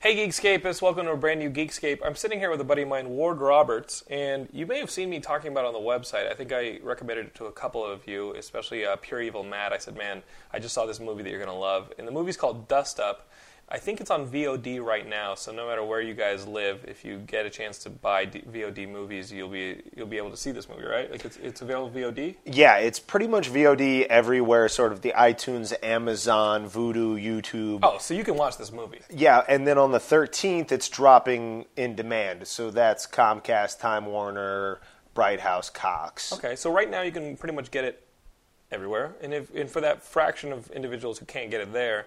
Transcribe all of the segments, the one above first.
Hey Geekscapists, welcome to a brand new Geekscape. I'm sitting here with a buddy of mine, Ward Roberts, and you may have seen me talking about on the website. I think I recommended it to a couple of you, especially uh, Pure Evil Matt. I said, man, I just saw this movie that you're going to love. And the movie's called Dust Up. I think it's on VOD right now, so no matter where you guys live, if you get a chance to buy D- VOD movies, you'll be you'll be able to see this movie, right? Like it's it's available VOD. Yeah, it's pretty much VOD everywhere. Sort of the iTunes, Amazon, Vudu, YouTube. Oh, so you can watch this movie. Yeah, and then on the 13th, it's dropping in demand. So that's Comcast, Time Warner, Bright House, Cox. Okay, so right now you can pretty much get it everywhere, and if and for that fraction of individuals who can't get it there.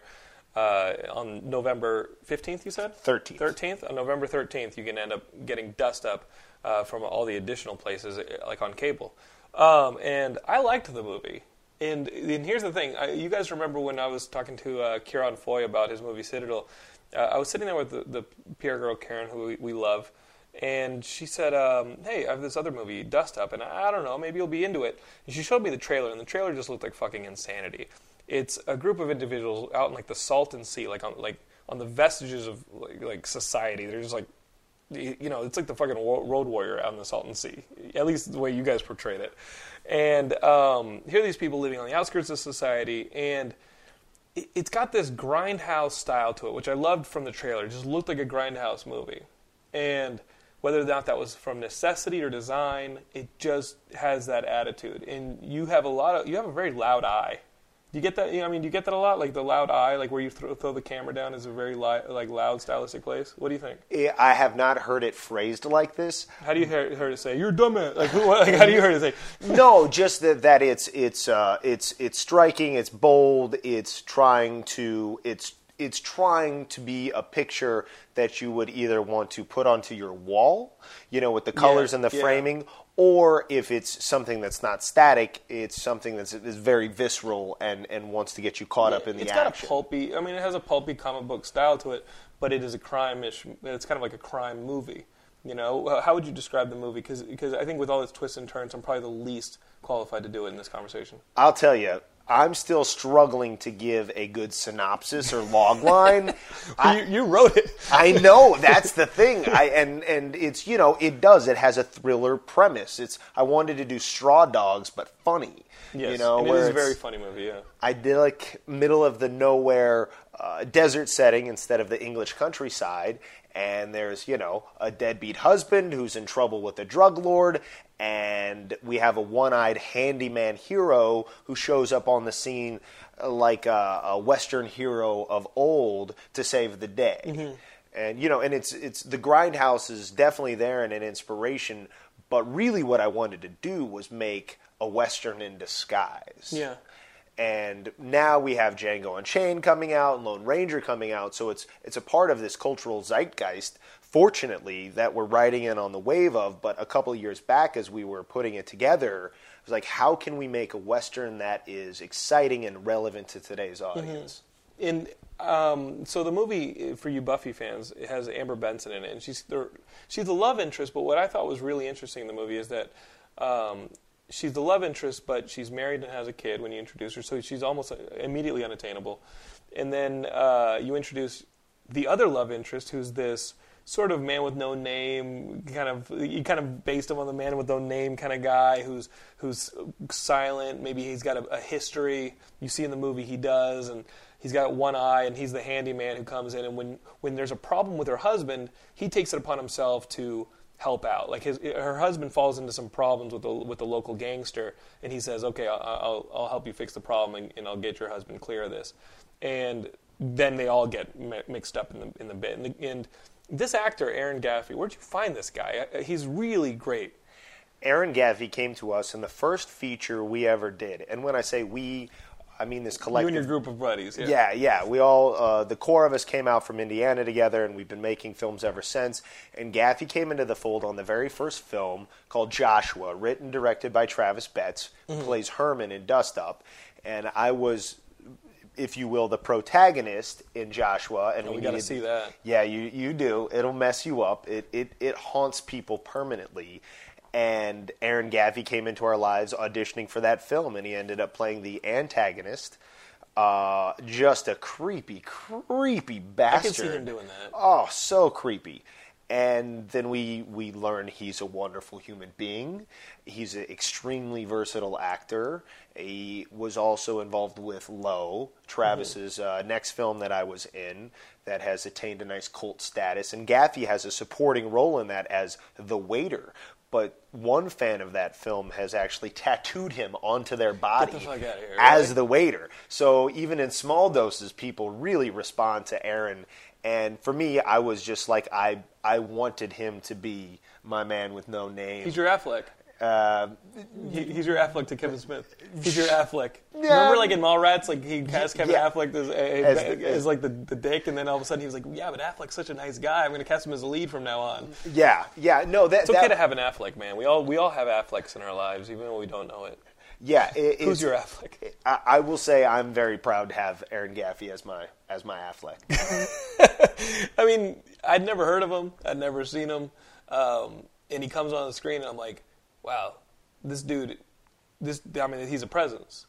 Uh, on November 15th, you said? 13th. 13th? On November 13th, you can end up getting Dust Up uh, from all the additional places, uh, like on cable. Um, and I liked the movie. And, and here's the thing I, you guys remember when I was talking to uh, Ciarán Foy about his movie Citadel? Uh, I was sitting there with the, the PR girl, Karen, who we, we love. And she said, um, "Hey, I have this other movie, Dust Up, and I, I don't know, maybe you'll be into it." And she showed me the trailer, and the trailer just looked like fucking insanity it's a group of individuals out in like the Salton Sea, like on like on the vestiges of like, like society. They're just like you know, it's like the fucking road warrior out in the Salton Sea, at least the way you guys portrayed it. And um, here are these people living on the outskirts of society, and it, it's got this grindhouse style to it, which I loved from the trailer. It just looked like a grindhouse movie, and whether or not that was from necessity or design, it just has that attitude. And you have a lot of, you have a very loud eye do you get that? I mean, do you get that a lot? Like the loud eye, like where you throw, throw the camera down, is a very li- like loud stylistic place. What do you think? I have not heard it phrased like this. How do you hear, hear it say? You're dumb. Like, who, like how do you hear it say? no, just that that it's it's uh, it's it's striking. It's bold. It's trying to it's it's trying to be a picture that you would either want to put onto your wall, you know, with the colors yeah, and the yeah. framing, or if it's something that's not static, it's something that's is very visceral and, and wants to get you caught up in the it's action. got a pulpy. I mean, it has a pulpy comic book style to it, but it is a crime-ish. It's kind of like a crime movie. You know, how would you describe the movie? Because I think with all its twists and turns, I'm probably the least qualified to do it in this conversation. I'll tell you, I'm still struggling to give a good synopsis or log line. you, you wrote it. I know that's the thing. I and and it's you know it does. It has a thriller premise. It's I wanted to do Straw Dogs, but funny. Yes, you know, and it is a very funny movie. Yeah. idyllic, middle of the nowhere uh, desert setting instead of the English countryside. And there's, you know, a deadbeat husband who's in trouble with a drug lord, and we have a one-eyed handyman hero who shows up on the scene like a, a Western hero of old to save the day. Mm-hmm. And you know, and it's it's the grindhouse is definitely there and an inspiration. But really, what I wanted to do was make a Western in disguise. Yeah. And now we have Django Unchained coming out and Lone Ranger coming out, so it's it's a part of this cultural zeitgeist. Fortunately, that we're riding in on the wave of. But a couple of years back, as we were putting it together, it was like, how can we make a western that is exciting and relevant to today's audience? And um, so the movie for you Buffy fans it has Amber Benson in it, and she's the, she's the love interest. But what I thought was really interesting in the movie is that um, she's the love interest, but she's married and has a kid when you introduce her, so she's almost immediately unattainable. And then uh, you introduce the other love interest, who's this sort of man with no name, kind of you kind of based him on the man with no name kind of guy who's who's silent. Maybe he's got a, a history. You see in the movie he does, and he's got one eye and he's the handyman who comes in and when when there's a problem with her husband, he takes it upon himself to help out. Like his her husband falls into some problems with the with the local gangster, and he says, "Okay, I'll I'll, I'll help you fix the problem, and, and, I'll get your husband clear of this." And then they all get mi- mixed up in the in the bit. And, and this actor, Aaron Gaffey, where'd you find this guy? He's really great. Aaron Gaffey came to us in the first feature we ever did, and when I say we, I mean this collective. You and your group of buddies. Yeah, yeah. yeah. We all, uh, the core of us came out from Indiana together, and we've been making films ever since. And Gaffey came into the fold on the very first film called Joshua, written and directed by Travis Betz, mm-hmm. plays Herman in Dust Up. And I was if you will, the protagonist in Joshua. And oh, we, we got to see that. Yeah, you you do. It'll mess you up. It it it haunts people permanently and Aaron Gaffey came into our lives auditioning for that film, and he ended up playing the antagonist. Uh, just a creepy, creepy bastard. I can see him doing that. Oh, so creepy. And then we we learn he's a wonderful human being. He's an extremely versatile actor. He was also involved with Lo, Travis's mm-hmm. uh, next film that I was in, that has attained a nice cult status. And Gaffey has a supporting role in that as the waiter, but one fan of that film has actually tattooed him onto their body the here, as really? the waiter. So even in small doses, people really respond to Aaron. And for me, I was just like I I wanted him to be my man with no name. He's your Affleck. Uh, he, he's your Affleck to Kevin Smith. He's your Affleck. Yeah. Remember, like in Mallrats, like he cast Kevin yeah. Affleck as, as, as, as, like the, the dick, and then all of a sudden he was like, "Yeah, but Affleck's such a nice guy. I'm going to cast him as a lead from now on." Yeah, yeah, no, that, it's okay that, to have an Affleck, man. We all we all have Afflecks in our lives, even though we don't know it. Yeah, it, who's your Affleck? I, I, will say I'm very proud to have Aaron Gaffey as my as my Affleck. I mean, I'd never heard of him. I'd never seen him, um, and he comes on the screen, and I'm like wow, this dude, this I mean, he's a presence.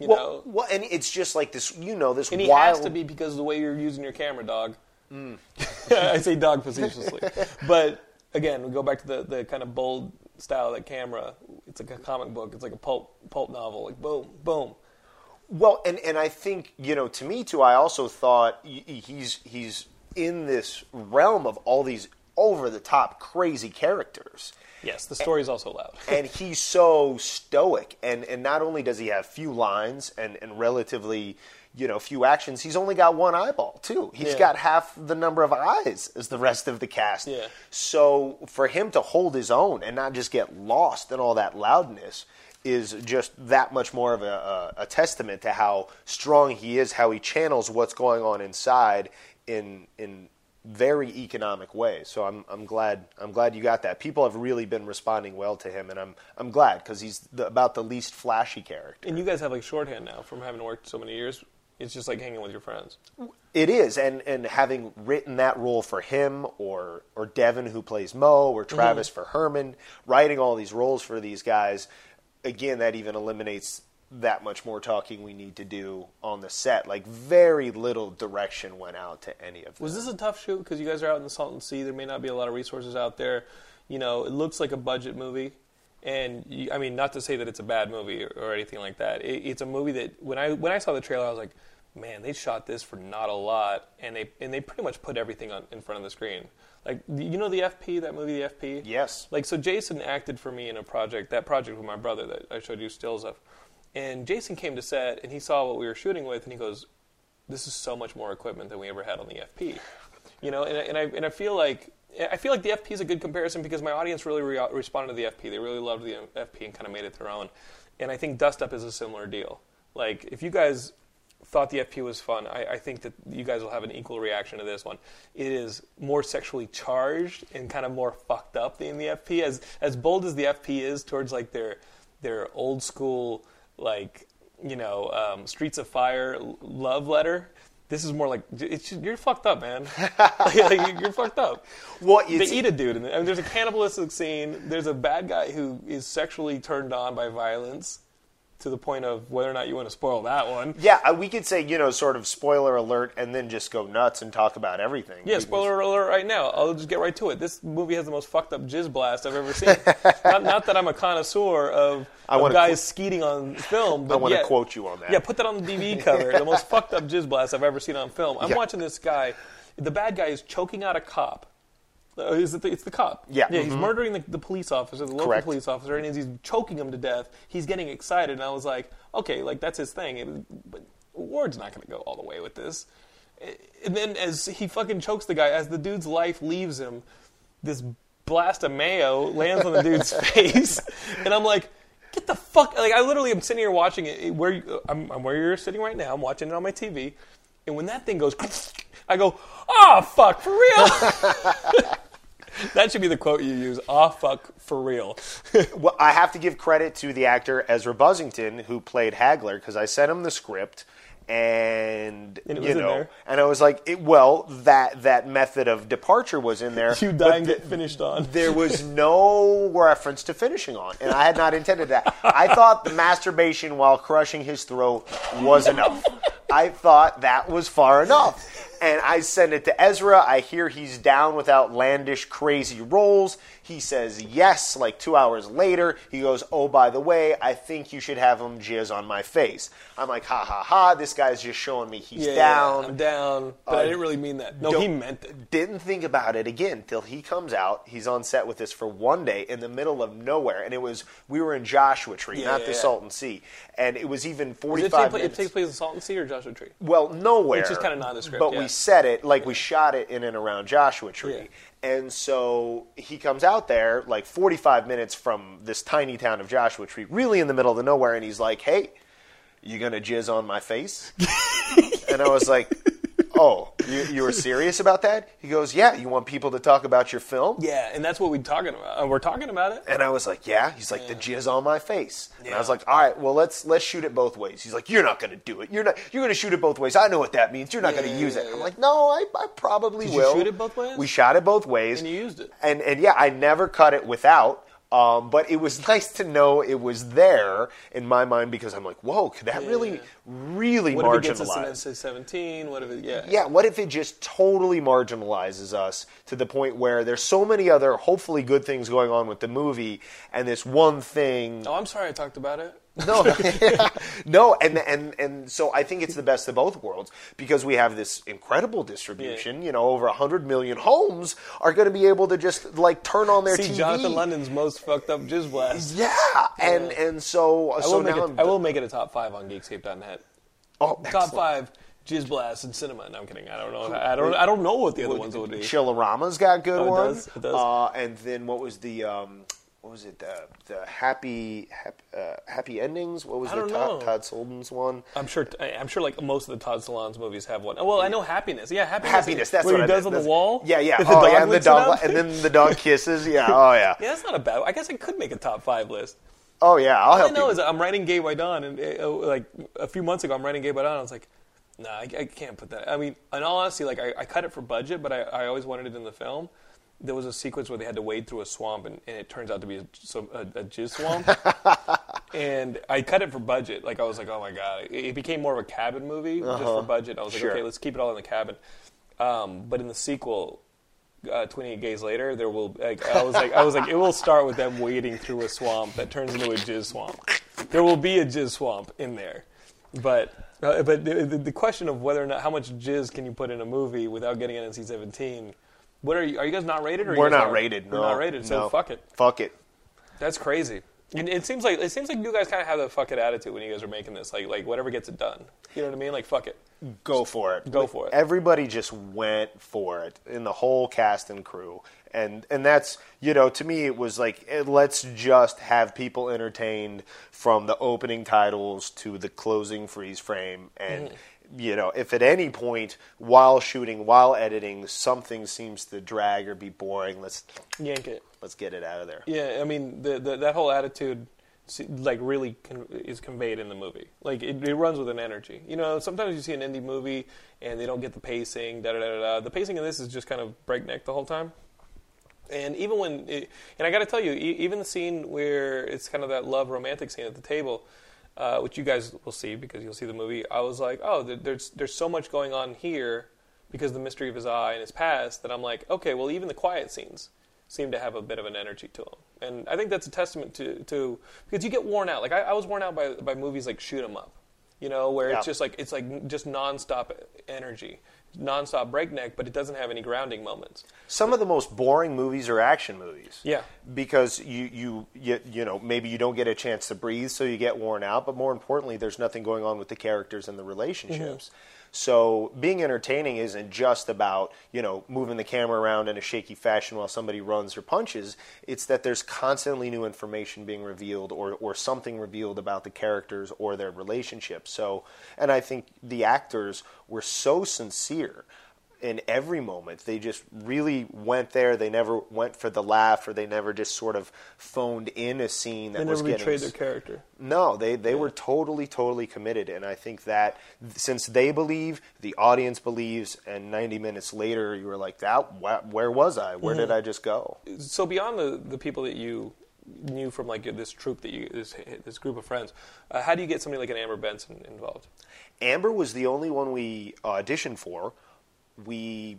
You well, know? well, and it's just like this, you know, this. And he wild... has to be because of the way you're using your camera, dog. Mm. I say dog facetiously, but again, we go back to the the kind of bold style of that camera. It's like a comic book. It's like a pulp pulp novel. Like boom, boom. Well, and and I think you know, to me too. I also thought he's he's in this realm of all these over the top crazy characters. Yes, the story is also loud. and he's so stoic, and and not only does he have few lines and and relatively you know few actions, he's only got one eyeball too. He's yeah. got half the number of eyes as the rest of the cast. Yeah. So for him to hold his own and not just get lost in all that loudness is just that much more of a, a, a testament to how strong he is, how he channels what's going on inside in in very economic way. So I'm I'm glad I'm glad you got that. People have really been responding well to him, and I'm I'm glad because he's the, about the least flashy character. And you guys have like shorthand now from having worked so many years. It's just like hanging with your friends. It is, and and having written that role for him, or or Devin who plays Mo, or Travis mm-hmm. for Herman, writing all these roles for these guys, again that even eliminates that much more talking we need to do on the set. Like very little direction went out to any of them. Was this a tough shoot because you guys are out in the Salton Sea? There may not be a lot of resources out there. You know, it looks like a budget movie, and you, I mean, not to say that it's a bad movie or, or anything like that. It, it's a movie that when I when I saw the trailer, I was like, man, they shot this for not a lot, and they and they pretty much put everything on in front of the screen. Like you know the FP, that movie, the FP. Yes. Like so, Jason acted for me in a project, that project with my brother that I showed you stills of and Jason came to set and he saw what we were shooting with and he goes, "This is so much more equipment than we ever had on the FP." You know, and, and I and I feel like I feel like the FP is a good comparison because my audience really re- responded to the FP. They really loved the um, FP and kind of made it their own. And I think Dust Up is a similar deal. Like if you guys thought the FP was fun, I, I, think that you guys will have an equal reaction to this one. It is more sexually charged and kind of more fucked up than the FP. As as bold as the FP is towards like their their old school like you know um, Streets of Fire love letter. This is more like you're fucked up, man. like, you're fucked up. What they eat a dude, and I mean, there's a cannibalistic scene. There's a bad guy who is sexually turned on by violence, to the point of whether or not you want to spoil that one. Yeah, uh, we could say, you know, sort of spoiler alert and then just go nuts and talk about everything. Yeah, spoiler alert right now. I'll just get right to it. This movie has the most fucked up jizz blast I've ever seen. not, not that I'm a connoisseur of, I of guys qu- skeeting on film, but I want to quote you on that. Yeah, put that on the DVD cover. the most fucked up jizz blast I've ever seen on film. I'm Yeah. watching this guy. The bad guy is choking out a cop. Uh, is it the, it's the cop. Yeah. Yeah, he's murdering the, the police officer, the local Correct. police officer, and as he's choking him to death, he's getting excited. And I was like, okay, like that's his thing. It- but Ward's not going to go all the way with this. And then as he fucking chokes the guy, as the dude's life leaves him, this blast of mayo lands on the dude's face, and I'm like, get the fuck! Like I literally am sitting here watching it. Where you, I'm, I'm where you're sitting right now. I'm watching it on my TV, and when that thing goes, I go, oh fuck, for real. that should be the quote you use. Oh fuck, for real. Well, I have to give credit to the actor Ezra Buzzington who played Hagler because I sent him the script and, And you know, and I was like, it, well, that that method of departure was in there. you and th- get finished on. there was no reference to finishing on, and I had not intended that. I thought the masturbation while crushing his throat was enough. I thought that was far enough. And I send it to Ezra. I hear he's down with outlandish, crazy roles. He says yes, like two hours later. He goes, Oh, by the way, I think you should have him jizz on my face. I'm like, Ha ha ha, this guy's just showing me he's Yeah, down. I'm down, but I didn't really mean that. No, he meant it. Didn't think about it again till he comes out. He's on set with this for one day in the middle of nowhere, and it was we were in Joshua Tree, Yeah, not yeah, the yeah. Salton Sea, and it was even Does it, take, it takes place in the Salton Sea or Joshua Tree? well, nowhere, Which is kinda nondescript, But yeah. We set it like we shot it in and around Joshua Tree. Yeah. And so he comes out there like 45 minutes from this tiny town of Joshua Tree, really in the middle of the nowhere, and he's like, "Hey, you gonna jizz on my face?" and I was like, "Oh, you, you were serious about that?" He goes, "Yeah. You want people to talk about your film?" Yeah, and that's what we're talking about. Uh, we're talking about it. And I was like, "Yeah." He's like, "The jizz on my face." And I was like, "All right, well, let's let's shoot it both ways." He's like, "You're not going to do it. You're not. You're going to shoot it both ways. I know what that means. You're not going to use it." I'm like, "No, I, I probably Did you will." shoot it both ways? We shot it both ways, And you used it. And and yeah, I never cut it without. Um, but it was nice to know it was there in my mind because I'm like, whoa, could that really, Yeah. really What if it gets us marginalize? an NC-17? What if it? Yeah. Yeah, what if it just totally marginalizes us to the point where there's so many other hopefully good things going on with the movie, and this one thing. Oh, I'm sorry I talked about it. No, no, and and and so I think it's the best of both worlds because we have this incredible distribution. You know, over hundred million homes are going to be able to just like turn on their See TV. Jonathan London's most fucked up jizz blast. Yeah, and and so I so will, make now it, I'm, will make it a top five on Geekscape.net. oh, Top excellent. five jizz blasts in cinema. No, I'm kidding. I don't know. I don't. I don't know what the other ones would be. Chillerama's got good Oh, it ones. does? It does? Uh, and then what was the um, what was it the the happy happy, uh, happy endings? What was I the don't Todd, know. Todd Solondz's one? I'm sure. I'm sure. Like most of the Todd Solondz movies have one. Oh, well, I know Happiness. Yeah, Happiness. Happiness. That's where what he I does meant. on the wall. Yeah, yeah. The oh, dog yeah, and the dog, and then the dog kisses. Yeah. Oh, yeah. Yeah, that's not a bad. I guess I could make a top five list. Oh, yeah. I'll All I know you. is I'm writing Gay by Dawn, and uh, like a few months ago, I'm writing Gay by Dawn. I was like, nah, I, I can't put that. I mean, in all honesty, like I, I cut it for budget, but I, I always wanted it in the film. There was a sequence where they had to wade through a swamp, and, and it turns out to be a, some, a, a jizz swamp. and I cut it for budget. Like I was like, oh my god, it, it became more of a cabin movie just for budget. I was like, Sure. okay, let's keep it all in the cabin. Um, but in the sequel, uh, 28 days later, there will. Like, I was like, I was like, it will start with them wading through a swamp that turns into a jizz swamp. There will be a jizz swamp in there, but uh, but the, the, the question of whether or not how much jizz can you put in a movie without getting an NC-17. What are you? Are you guys not rated? Or We're not rated. We're no. not rated. So No. fuck it. Fuck it. That's crazy. And it seems like it seems like you guys kind of have the fuck it attitude when you guys are making this. Like like whatever gets it done. You know what I mean? Like fuck it. Go for it. Go for it. Everybody just went for it in the whole cast and crew. And and that's you know to me it was like eh, let's just have people entertained from the opening titles to the closing freeze frame and Mm-hmm. You know if at any point while shooting while editing something seems to drag or be boring let's Yank it. let's get it out of there. Yeah, I mean the, the, that whole attitude, like really con- is conveyed in the movie. Like it, it runs with an energy. You know, sometimes you see an indie movie and they don't get the pacing. Da da da da. The pacing in this is just kind of breakneck the whole time. And even when, it, and I got to tell you, e- even the scene where it's kind of that love romantic scene at the table, uh, which you guys will see because you'll see the movie. I was like, oh, there's there's so much going on here because of the mystery of his eye and his past that I'm like, okay, well, even the quiet scenes seem to have a bit of an energy to them, and I think that's a testament to to because you get worn out. Like I, I was worn out by by movies like Shoot 'Em Up, you know, where Yeah. it's just like it's like just nonstop energy, nonstop breakneck, but it doesn't have any grounding moments. Some of the most boring movies are action movies. Yeah. Because you, you, you, you know, maybe you don't get a chance to breathe, so you get worn out, but more importantly, there's nothing going on with the characters and the relationships. Mm-hmm. So being entertaining isn't just about, you know, moving the camera around in a shaky fashion while somebody runs or punches. It's that there's constantly new information being revealed or, or something revealed about the characters or their relationships. So, and I think the actors were so sincere in every moment. They just really went there. They never went for the laugh, or they never just sort of phoned in a scene that They was never getting. betrayed their character. No, they they were totally totally committed, and I think that since they believe, the audience believes, and 90 minutes later, you were like, "That wh- where was I? Where Mm-hmm. did I just go?" so beyond the, the people that you knew from like this troop that you this this group of friends, uh, how do you get somebody like an Amber Benson involved? Amber was the only one we auditioned for. We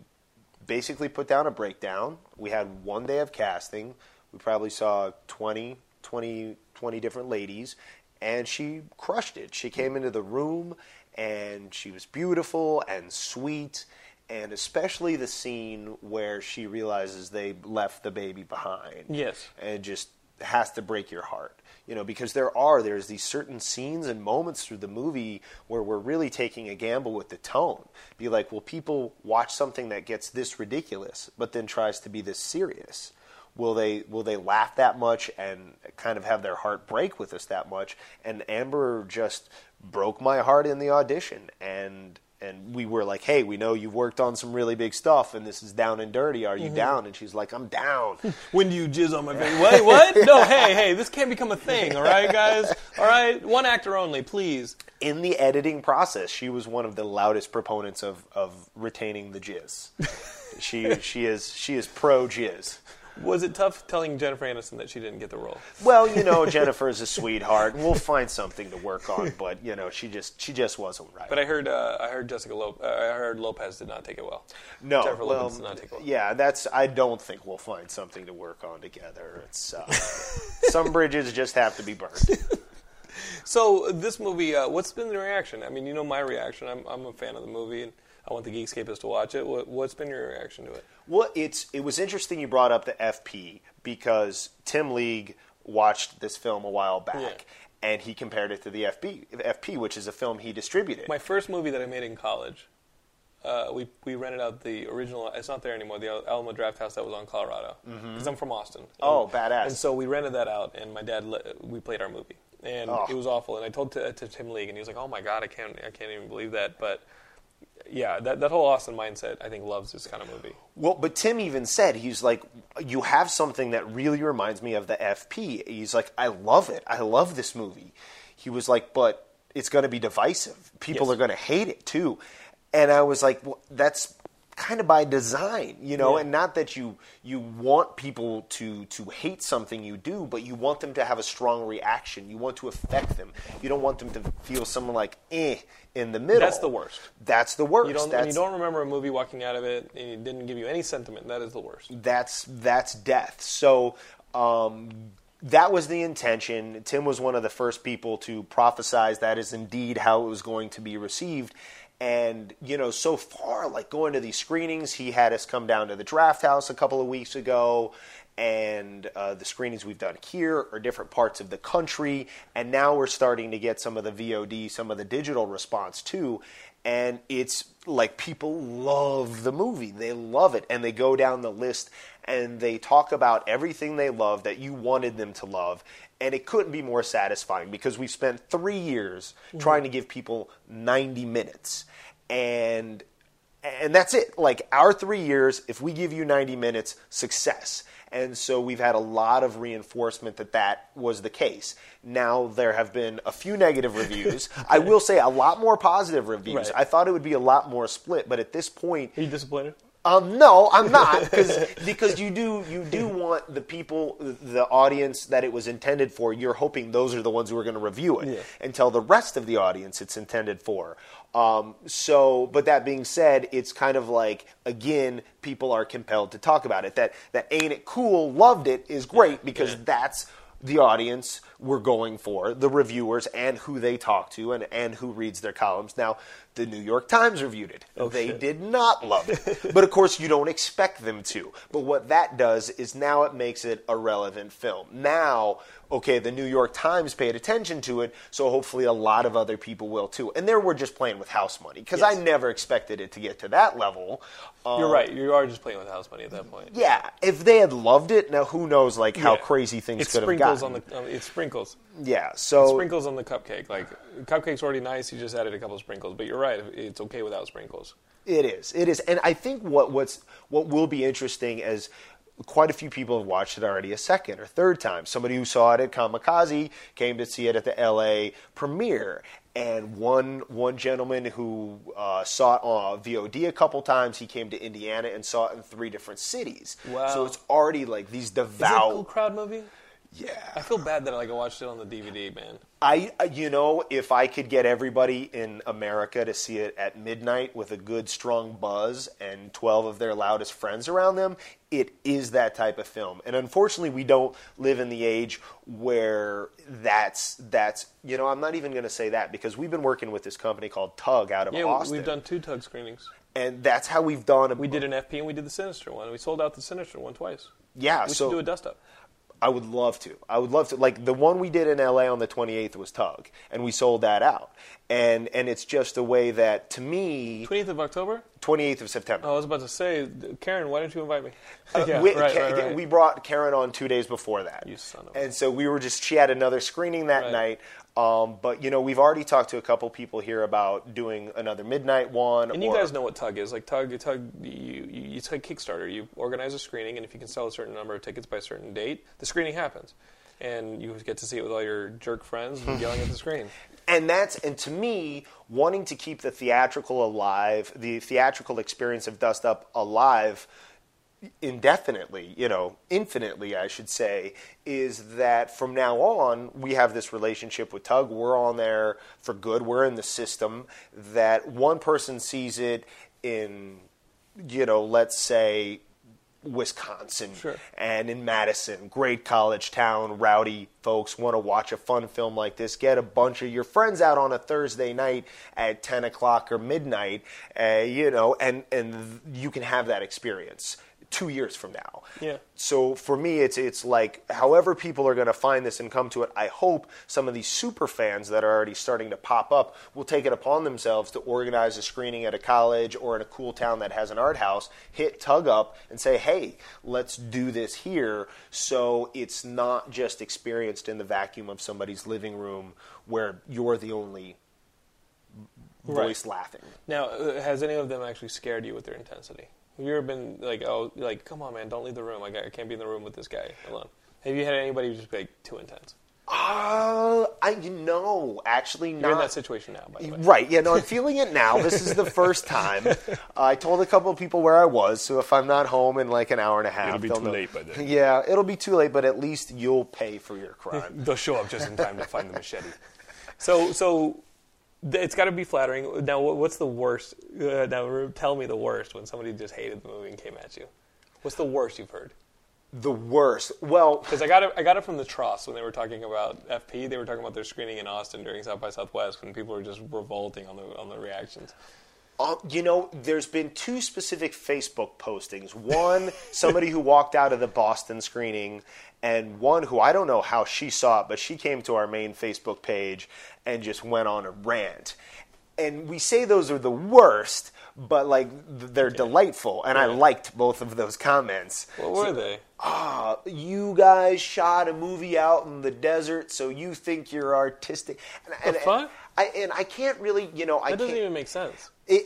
basically put down a breakdown. We had one day of casting. We probably saw 20, 20, 20 different ladies, and she crushed it. She came into the room, and she was beautiful and sweet, and especially the scene where she realizes they left the baby behind. Yes. And just has to break your heart you know because there are there's these certain scenes and moments through the movie where we're really taking a gamble with the tone. Be like will people watch something that gets this ridiculous but then tries to be this serious. Will they will they laugh that much and kind of have their heart break with us that much? And amber just broke my heart in the audition and and we were like, "Hey, we know you've worked on some really big stuff, and this is down and dirty. Are you mm-hmm. down?" And she's like, "I'm down." When do you jizz on my face? Wait, what? No, hey, hey, this can't become a thing, all right, guys? All right, one actor only, please. in the editing process, she was one of the loudest proponents of, of retaining the jizz. she she is she is pro jizz. Was it tough telling Jennifer Aniston that she didn't get the role? Well, you know, Jennifer's a sweetheart, and we'll find something to work on. But you know, she just she just wasn't right. But I heard, uh, I heard Jessica Lopez, uh, I heard Lopez did not take it well. no, Jennifer well, Lopez did not take it well. yeah, that's. I don't think we'll find something to work on together. It's uh, some bridges just have to be burned. So this movie, uh, what's been the reaction? I mean, you know my reaction. I'm, I'm a fan of the movie, and I want the Geekscapists to watch it. What, what's been your reaction to it? Well, it's it was interesting you brought up the FP because Tim League watched this film a while back. Yeah. And he compared it to the FP, FP, which is a film he distributed. My first movie that I made in college, uh, we we rented out the original. It's not there anymore. The Al- Alamo Drafthouse that was on Colorado, because I'm from Austin. Mm-hmm. Oh, And- badass. And so we rented that out, and my dad we played our movie, and Oh. it was awful. And I told to, to Tim League, and he was like, "Oh my god, I can't I can't even believe that." But yeah, that that whole Austin mindset, I think, loves this kind of movie. Well, but Tim even said he's like, you have something that really reminds me of the FP. He's like, I love it. I love this movie. He was like, but it's going to be divisive. People Yes. are going to hate it too. And I was like, well, that's kind of by design, you know. Yeah. And not that you you want people to to hate something you do, but you want them to have a strong reaction. You want to affect them. You don't want them to feel someone like eh in the middle. That's the worst. That's the worst. You don't That's, you don't remember a movie walking out of it, and it didn't give you any sentiment. That is the worst. that's that's death. So um, that was the intention. Tim was one of the first people to prophesize that is indeed how it was going to be received. And you know, so far, like going to these screenings, he had us come down to the Drafthouse a couple of weeks ago, and uh, the screenings we've done here are different parts of the country. And now we're starting to get some of the VOD, some of the digital response too. And it's like people love the movie. They love it. And they go down the list and they talk about everything they love that you wanted them to love. And it couldn't be more satisfying because we've spent three years trying to give people 90 minutes. And and that's it. Like our three years, if we give you 90 minutes, success. And so we've had a lot of reinforcement that that was the case. Now there have been a few negative reviews. I will say a lot more positive reviews. Right. I thought it would be a lot more split, but at this point, Are you disappointed? um, no, I'm not because because you do you do want the people, the audience that it was intended for. You're hoping those are the ones who are going to review it, Yeah. and tell the rest of the audience it's intended for. Um, so, but that being said, it's kind of like again, people are compelled to talk about it. That that ain't it cool? Loved it is great because Yeah. that's the audience we're going for, the reviewers and who they talk to and, and who reads their columns. Now, the New York Times reviewed it. they Oh, shit. did not love it. but of course, you don't expect them to. But what that does is now it makes it a relevant film. Now, okay, the New York Times paid attention to it, so hopefully a lot of other people will too. And there we're just playing with house money because I never expected it to get to that level. Um, You're right. You are just playing with house money at that point. Yeah, if they had loved it, now who knows like how Yeah. crazy things could have sprinkles gotten. on the. Um, it sprinkles. Yeah, so Sprinkles on the cupcake. Like cupcake's already nice. You just added a couple of sprinkles. But you're right. It's okay without sprinkles. It is. It is. And I think what what's what will be interesting is quite a few people have watched it already a second or third time. Somebody who saw it at Kamikaze came to see it at the LA premiere. And one one gentleman who uh, saw it on VOD a couple times, he came to Indiana and saw it in three different cities. Wow. So it's already like these Is it a devout. cool crowd movie? Yeah. I feel bad that I like I watched it on the DVD, man. I, uh, you know, if I could get everybody in America to see it at midnight with a good strong buzz and 12 of their loudest friends around them, it is that type of film. And unfortunately, we don't live in the age where that's, that's, you know, I'm not even going to say that because we've been working with this company called Tugg out of Yeah, Austin. we've done two Tugg screenings. and that's how we've done. A, We did an FP and we did the Sinister one. We sold out the Sinister one twice. Yeah, we so should do a dust up. I would love to. I would love to. Like the one we did in LA on the 28th was Tugg, and we sold that out. And and it's just a way that to me, 28th of October. 28th of September. Oh, I was about to say, Karen, why don't you invite me? Uh, yeah, we, right, Ka- right, right. we brought Karen on two days before that. You son of a- And so we were just, she had another screening that night. Um, but, you know, we've already talked to a couple people here about doing another midnight one. And you or- guys know what Tugg is. Like Tugg, Tugg, you, you, it's like Kickstarter. You organize a screening, and if you can sell a certain number of tickets by a certain date, the screening happens, and you get to see it with all your jerk friends yelling at the screen. and that's and to me wanting to keep the theatrical alive the theatrical experience of dust up alive indefinitely you know infinitely i should say is that from now on we have this relationship with Tugg we're on there for good we're in the system that one person sees it in you know let's say wisconsin Sure. and in Madison, great college town, rowdy folks want to watch a fun film like this. Get a bunch of your friends out on a Thursday night at 10 o'clock or midnight, uh, you know, and, and you can have that experience two years from now. Yeah. So for me, it's it's like however people are going to find this and come to it. I hope some of these super fans that are already starting to pop up will take it upon themselves to organize a screening at a college or in a cool town that has an art house. Hit Tugg up and say, "Hey, let's do this here." So it's not just experienced in the vacuum of somebody's living room where you're the only voice laughing. Now, uh, has any of them actually scared you with their intensity? Have you ever been like, oh, like, come on, man, don't leave the room. Like, I can't be in the room with this guy alone. Have you had anybody who's just like too intense? Uh, I you know actually not. You're in that situation now, by the way. Right, yeah, no, I'm feeling it now. This is the first time. I told a couple of people where I was, so if I'm not home in like an hour and a half, It'll be they'll too know- late by then. Yeah, it'll be too late, but at least you'll pay for your crime. They'll show up just in time to find the machete. So, so th- it's got to be flattering. Now, what's the worst? Uh, now, tell me the worst when somebody just hated the movie and came at you. What's the worst you've heard? the worst. Well, Because I got it, I got it from the Trosts when they were talking about FP. They were talking about their screening in Austin during South by Southwest when people were just revolting on the on the reactions. Uh, you know, there's been two specific Facebook postings. One, somebody who walked out of the Boston screening, and one who I don't know how she saw it, but she came to our main Facebook page and just went on a rant. And we say those are the worst, but like they're delightful, and I liked both of those comments. What were they? Ah, you guys shot a movie out in the desert, so you think you're artistic. And, and, fuck? I, and I can't really, you know, I That doesn't can't. even make sense. It,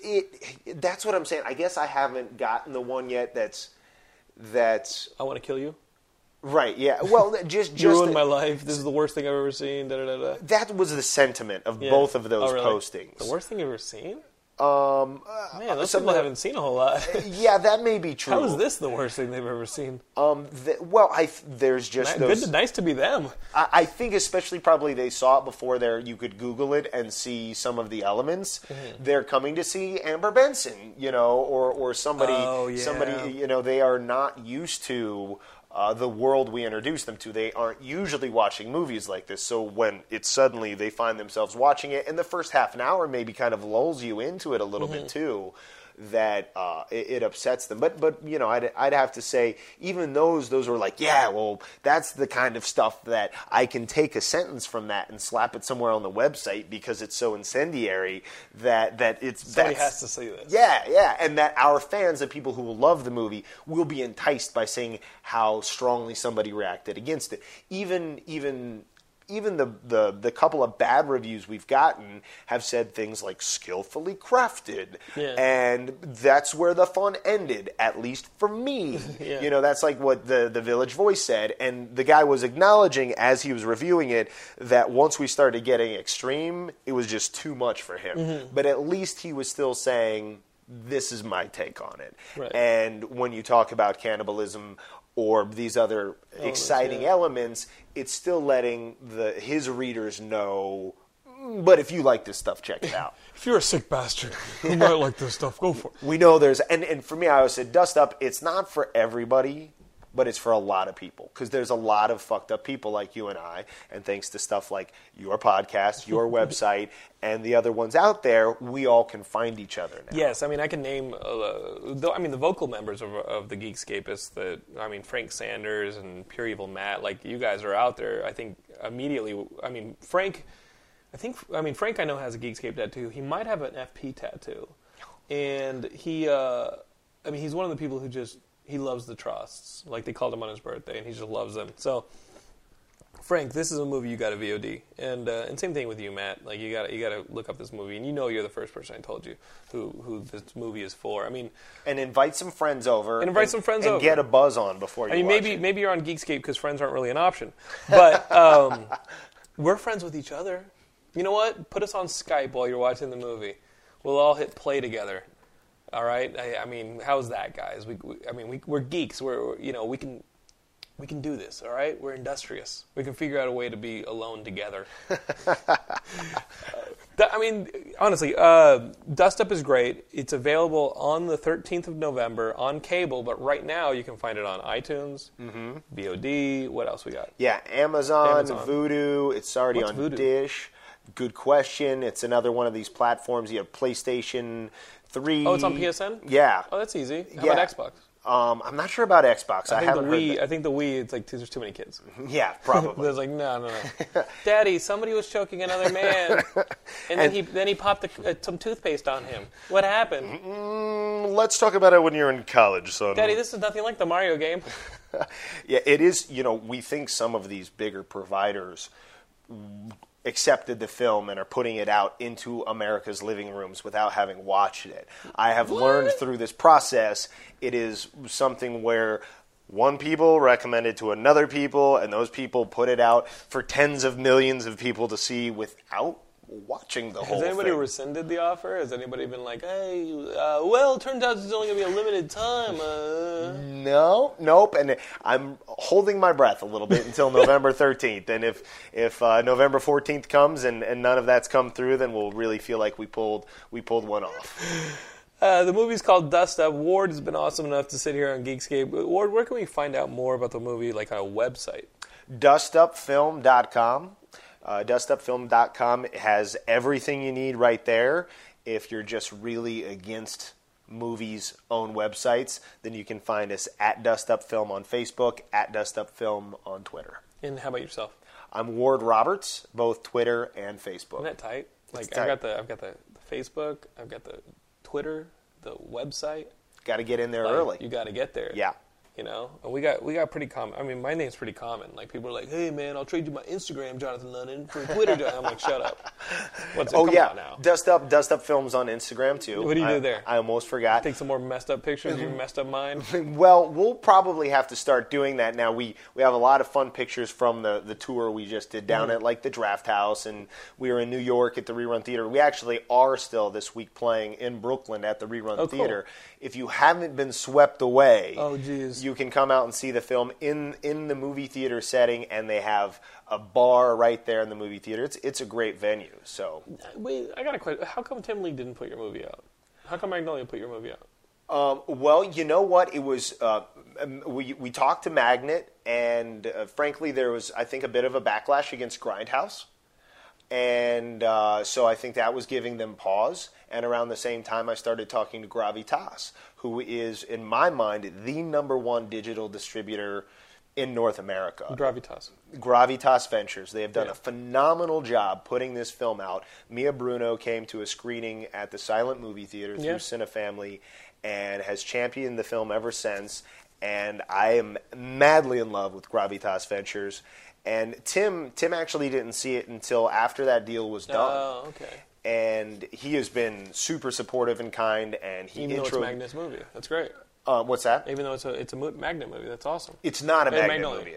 it that's what I'm saying. I guess I haven't gotten the one yet that's that's I want to kill you. right. Yeah. Well, just You just ruined my life. This is the worst thing I've ever seen. Da, da, da, that was the sentiment of Yeah. both of oh, those Oh, really? postings. The worst thing you've ever seen? Um, Man, those people haven't seen a whole lot. yeah, that may be true. How is this the worst thing they've ever seen? Um, th- well, I th- there's just Good, those. to, nice to be them. I, I think especially probably they saw it before there. You could Google it and see some of the elements. Mm-hmm. They're coming to see Amber Benson, you know, or or somebody, Oh, yeah. somebody, you know, they are not used to. Uh, the world we introduce them to, they aren't usually watching movies like this. So when it suddenly they find themselves watching it, and the first half an hour maybe kind of lulls you into it a little Mm-hmm. bit too, that uh, it, it upsets them. But but you know, I'd, I'd have to say even those those were like, yeah, well, that's the kind of stuff that I can take a sentence from that and slap it somewhere on the website because it's so incendiary that that it's Somebody has to see this. yeah, yeah, and that our fans, the people who will love the movie, will be enticed by seeing how strongly somebody reacted against it. Even, even, even the, the the couple of bad reviews we've gotten have said things like skillfully crafted, Yeah. and that's where the fun ended, at least for me. Yeah. You know, that's like what the the Village Voice said, and the guy was acknowledging as he was reviewing it that once we started getting extreme, it was just too much for him. Mm-hmm. But at least he was still saying, "This is my take on it." Right. And when you talk about cannibalism or these other exciting yeah. elements, it's still letting the his readers know. "Mm, But if you like this stuff, check it out. If you're a sick bastard, who might like this stuff. Go for it. we know there's and, and for me i always said dust up it's not for everybody but it's for a lot of people because there's a lot of fucked up people like you and i and thanks to stuff like your podcast your website and the other ones out there we all can find each other now Yes, I mean I can name. Uh, the, I mean the vocal members of, of the Geekscapists. The I mean Frank Sanders and Pure Evil Matt. Like you guys are out there. I think immediately. I mean Frank. I think I mean Frank. I know has a Geekscape tattoo. He might have an FP tattoo, and he. Uh, I mean he's one of the people who just he loves the Trosts. Like they called him on his birthday, and he just loves them. So. Frank, this is a movie you got to VOD, and uh, and same thing with you, Matt. Like you got you got to look up this movie, and you know you're the first person I told you who who this movie is for. I mean, and invite some friends over And invite some friends over and over. get a buzz on before you I mean maybe it. maybe you're on Geekscape because friends aren't really an option, but um, we're friends with each other. You know what? Put us on Skype while you're watching the movie. We'll all hit play together. All right. I, I mean, how's that, guys? We, we I mean, we, we're geeks. We're you know we can we can do this. All right. We're industrious. We can figure out a way to be alone together. That- I mean, honestly, uh, Dust Up is great. It's available on the 13th of November on cable, but right now you can find it on iTunes, Mm-hmm. VOD. What else we got? Yeah, Amazon, Amazon. Vudu. It's already What's on Vudu? Dish. Good question. It's another one of these platforms. You have PlayStation Three. Oh, it's on PSN. Yeah. Oh, that's easy. How Yeah. about Xbox? Um, I'm not sure about Xbox. I, I think the haven't heard. Wii. I think the Wii. It's like there's too many kids. Yeah, probably. There's like no, no, no. Daddy, somebody was choking another man, and then he then he popped a, uh, some toothpaste on him. What happened? Mm, let's talk about it when you're in college, son. Daddy, this is nothing like the Mario game. Yeah, it is. You know, we think some of these bigger providers accepted the film and are putting it out into America's living rooms without having watched it. I have learned through this process it is something where one people recommended to another people and those people put it out for tens of millions of people to see without watching the whole thing. Has anybody thing. rescinded the offer? Has anybody been like, hey, uh, well, it turns out it's only going to be a limited time. Uh. No, nope. And I'm holding my breath a little bit until November 13th. And if if uh, November 14th comes and, and none of that's come through, then we'll really feel like we pulled we pulled one off. Uh, the movie's called Dust Up. Ward has been awesome enough to sit here on Geekscape. Ward, where can we find out more about the movie, like on a website? Dustupfilm.com. Uh, dustupfilm.com has everything you need right there. If you're just really against movies' own websites, then you can find us at dustupfilm on Facebook, at dustupfilm on Twitter. And how about yourself? I'm Ward Roberts, both Twitter and Facebook. Isn't that tight? Like tight. I've got the I've got the, the Facebook, I've got the Twitter, the website. Got to get in there Like, early. You got to get there. Yeah. You know, and we got we got pretty common. I mean, my name's pretty common. Like people are like, "Hey, man, I'll trade you my Instagram, Jonathan London, for Twitter." John-" I'm like, "Shut up." What's it? Oh Come yeah. Dust Up Dust Up Films on Instagram too. What do you I- do there? I almost forgot. Take some more messed up pictures of your messed up mind. Well, we'll probably have to start doing that now. We we have a lot of fun pictures from the, the tour we just did down Mm-hmm. at like the Drafthouse, and we were in New York at the Rerun Theater. We actually are still this week playing in Brooklyn at the Rerun Oh, cool. If you haven't been swept away, Oh, geez. you can come out and see the film in in the movie theater setting, and they have a bar right there in the movie theater. It's it's a great venue. So Wait, I got a question. How come Tim League didn't put your movie out? How come Magnolia put your movie out? Um, well, you know what? It was uh, um, we we talked to Magnet, and uh, frankly, there was I think a bit of a backlash against Grindhouse, and uh, so I think that was giving them pause. And around the same time, I started talking to Gravitas, who is, in my mind, the number one digital distributor in North America. Gravitas. Gravitas Ventures. They have done Yeah. a phenomenal job putting this film out. Mia Bruno came to a screening at the Silent Movie Theater through Yeah. Cinefamily and has championed the film ever since. And I am madly in love with Gravitas Ventures. And Tim, Tim actually didn't see it until after that deal was oh, done. Oh, okay. And he has been super supportive and kind. And he Even though intro. it's Magnet's movie, that's great. Uh, what's that? Even though it's a it's a Magnet movie, that's awesome. It's not a Magnet Magnolia. movie.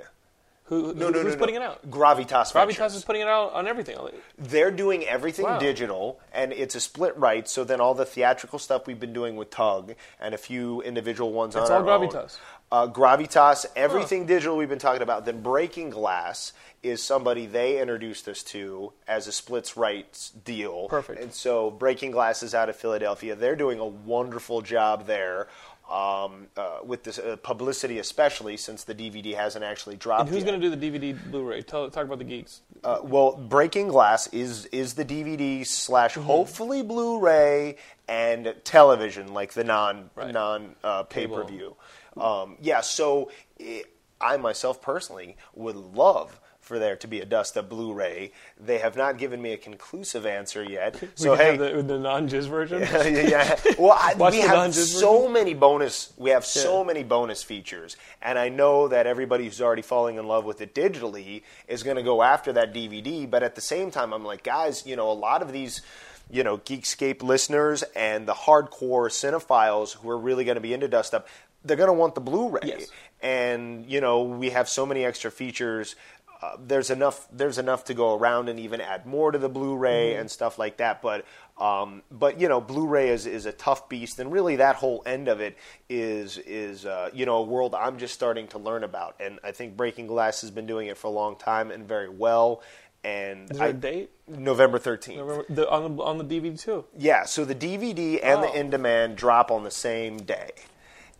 Who, No, who- no, who's no, putting it out? Gravitas Ventures. Gravitas is putting it out on everything. They're doing everything Wow. digital, and it's a split right. So then all the theatrical stuff we've been doing with Tugg and a few individual ones It's on all our own. Gravitas. Uh, Gravitas, everything digital we've been talking about. Then Breaking Glass is somebody they introduced us to as a splits rights deal. Perfect. And so Breaking Glass is out of Philadelphia. They're doing a wonderful job there. Um, uh, with this uh, publicity, especially since the DVD hasn't actually dropped. And who's going to do the DVD Blu-ray? Tell, talk about the geeks. Uh, well, Breaking Glass is is the DVD slash Mm-hmm. hopefully Blu-ray and television, like the non Right. non uh, pay per view. Um, yeah, so eh, I myself personally would love for there to be a Dust Up Blu-ray. They have not given me a conclusive answer yet. So we hey, have the, the non-jizz version. yeah. Well, I, we have so many bonus. We have so Yeah. many bonus features, and I know that everybody who's already falling in love with it digitally is going to go after that DVD. But at the same time, I'm like, guys, you know, a lot of these. You know, Geekscape listeners and the hardcore cinephiles who are really going to be into Dust Up, they're going to want the Blu-ray. Yes. And you know, we have so many extra features. Uh, there's enough. There's enough to go around and even add more to the Blu-ray Mm-hmm. and stuff like that. But um, but you know, Blu-ray is, is a tough beast, and really that whole end of it is is uh, you know a world I'm just starting to learn about. And I think Breaking Glass has been doing it for a long time and very well. And Is there I- a date? November 13th. The, on the on the DVD too. Yeah, so the DVD and Oh. the in demand drop on the same day.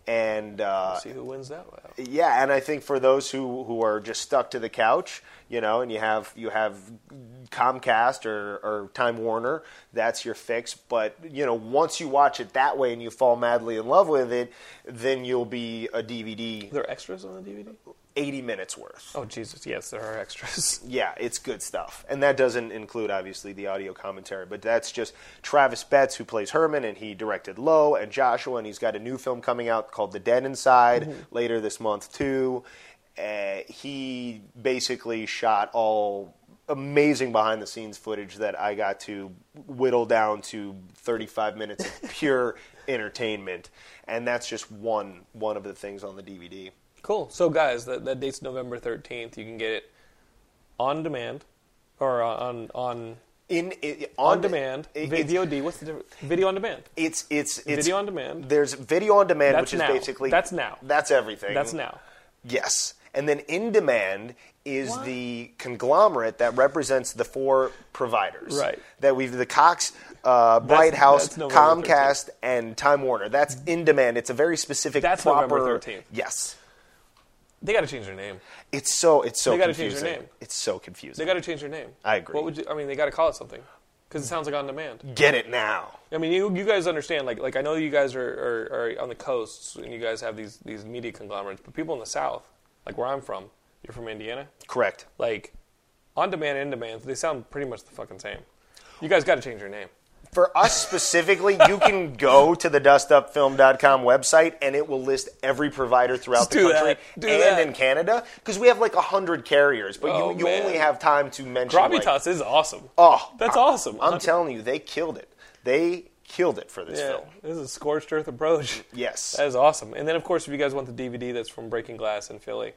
And uh, See who wins that one. yeah, and I think for those who, who are just stuck to the couch, you know, and you have you have Comcast or, or Time Warner, that's your fix. But you know, once you watch it that way and you fall madly in love with it, then you'll be a DVD Are there extras on the DVD? Eighty minutes worth. Oh Jesus, yes, there are extras. Yeah, it's good stuff. And that doesn't include, obviously, the audio commentary, but that's just Travis Betz, who plays Herman, and he directed Lo, and Joshua, and he's got a new film coming out called The Dead Inside later this month, too. Uh, he basically shot all amazing behind the scenes footage that I got to whittle down to 35 minutes of pure entertainment. And that's just one, one of the things on the DVD. Cool. So guys, that, that date's November thirteenth. You can get it on demand or on on In, i on, demand. it- Vi- VOD. What's the difference? Video on demand. It's it's it's Video on demand. There's video on demand, That's which is basically That's now. That's everything. That's now. Yes, and then in demand is the conglomerate that represents the four providers. Right. That we've the Cox, uh, Bright House, that's November Comcast, and Time Warner. That's in demand. It's a very specific. That's proper, November 13th. Yes. They got to change their name. It's so it's so They gotta change confusing. their name. It's so confusing. They got to change their name. I agree. What would you? I mean, they got to call it something because it sounds like on demand. Get it now. I mean, you, you guys understand, like, like I know you guys are, are, are on the coasts and you guys have these, these media conglomerates, but people in the South, like where I'm from, you're from Indiana, Correct. like on demand and in demand, they sound pretty much the fucking same. You guys got to change your name. For us specifically, you can go to the dustupfilm.com website and it will list every provider throughout Let's the country. And that. in Canada because we have like 100 carriers, but Oh, you, you only have time to mention. like- Gravitas is awesome. oh, That's I- awesome. I'm telling you, they killed it. They killed it for this Yeah, film. this is a scorched earth approach. Yes. That is awesome. And then, of course, if you guys want the DVD that's from Breaking Glass in Philly,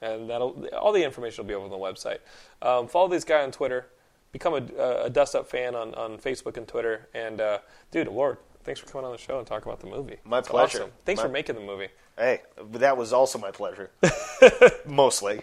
and that'll all the information will be over on the website. Um, follow this guy on Twitter. Become a, a Dust Up fan on, on Facebook and Twitter. And, uh, dude, Ward, thanks for coming on the show and talking about the movie. My It's pleasure. awesome. Thanks My- for making the movie. Hey, that was also my pleasure. Mostly.